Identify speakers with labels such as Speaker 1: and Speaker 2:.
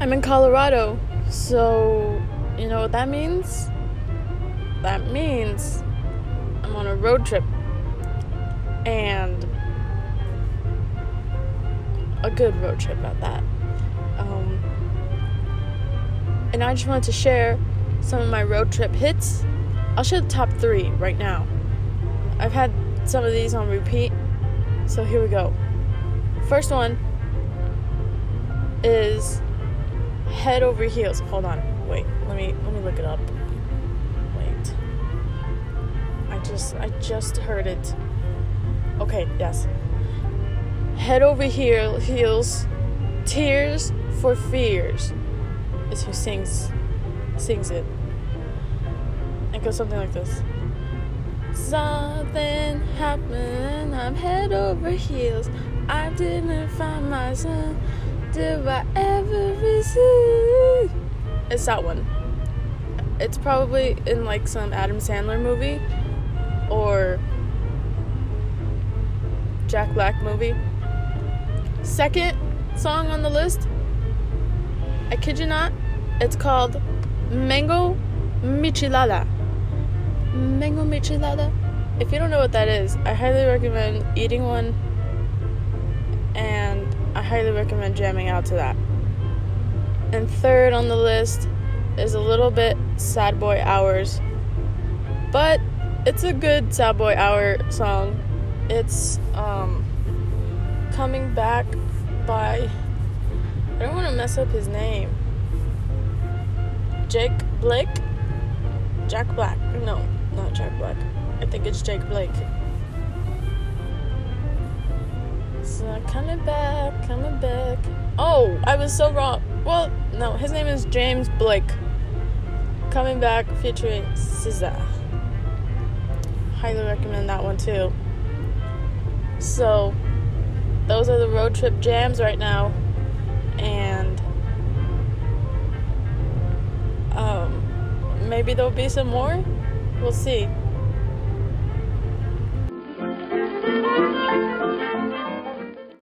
Speaker 1: I'm in Colorado. So, you know what that means? That means I'm on a road trip. And a good road trip at that. Um, and I just wanted to share some of my road trip hits. I'll share the top three right now. I've had some of these on repeat, so here we go. First one is head over heels. Hold on, wait. Let me let me look it up. Wait. I just I just heard it. Okay, yes. Head over heel, heels, tears for fears is who sings sings it. It goes something like this. Something happened, I'm head over heels. I didn't find my son. Do I ever receive? It's that one. It's probably in like some Adam Sandler movie or Jack Black movie. Second song on the list, I kid you not, it's called Mango Michelada. Mango Michelada. If you don't know what that is, I highly recommend eating one and I highly recommend jamming out to that. And third on the list is a little bit Sad Boy Hours. But it's a good Sad Boy Hour song. It's um coming back by I don't want to mess up his name. Jake Blake? Jack Black. No, not Jack Black. I think it's Jake Blake. So coming back, coming back. Oh, I was so wrong. Well, no, his name is James Blake. Coming back featuring SZA. Highly recommend that one too. So, those are the road trip jams right now. And um, maybe there'll be some more. We'll see.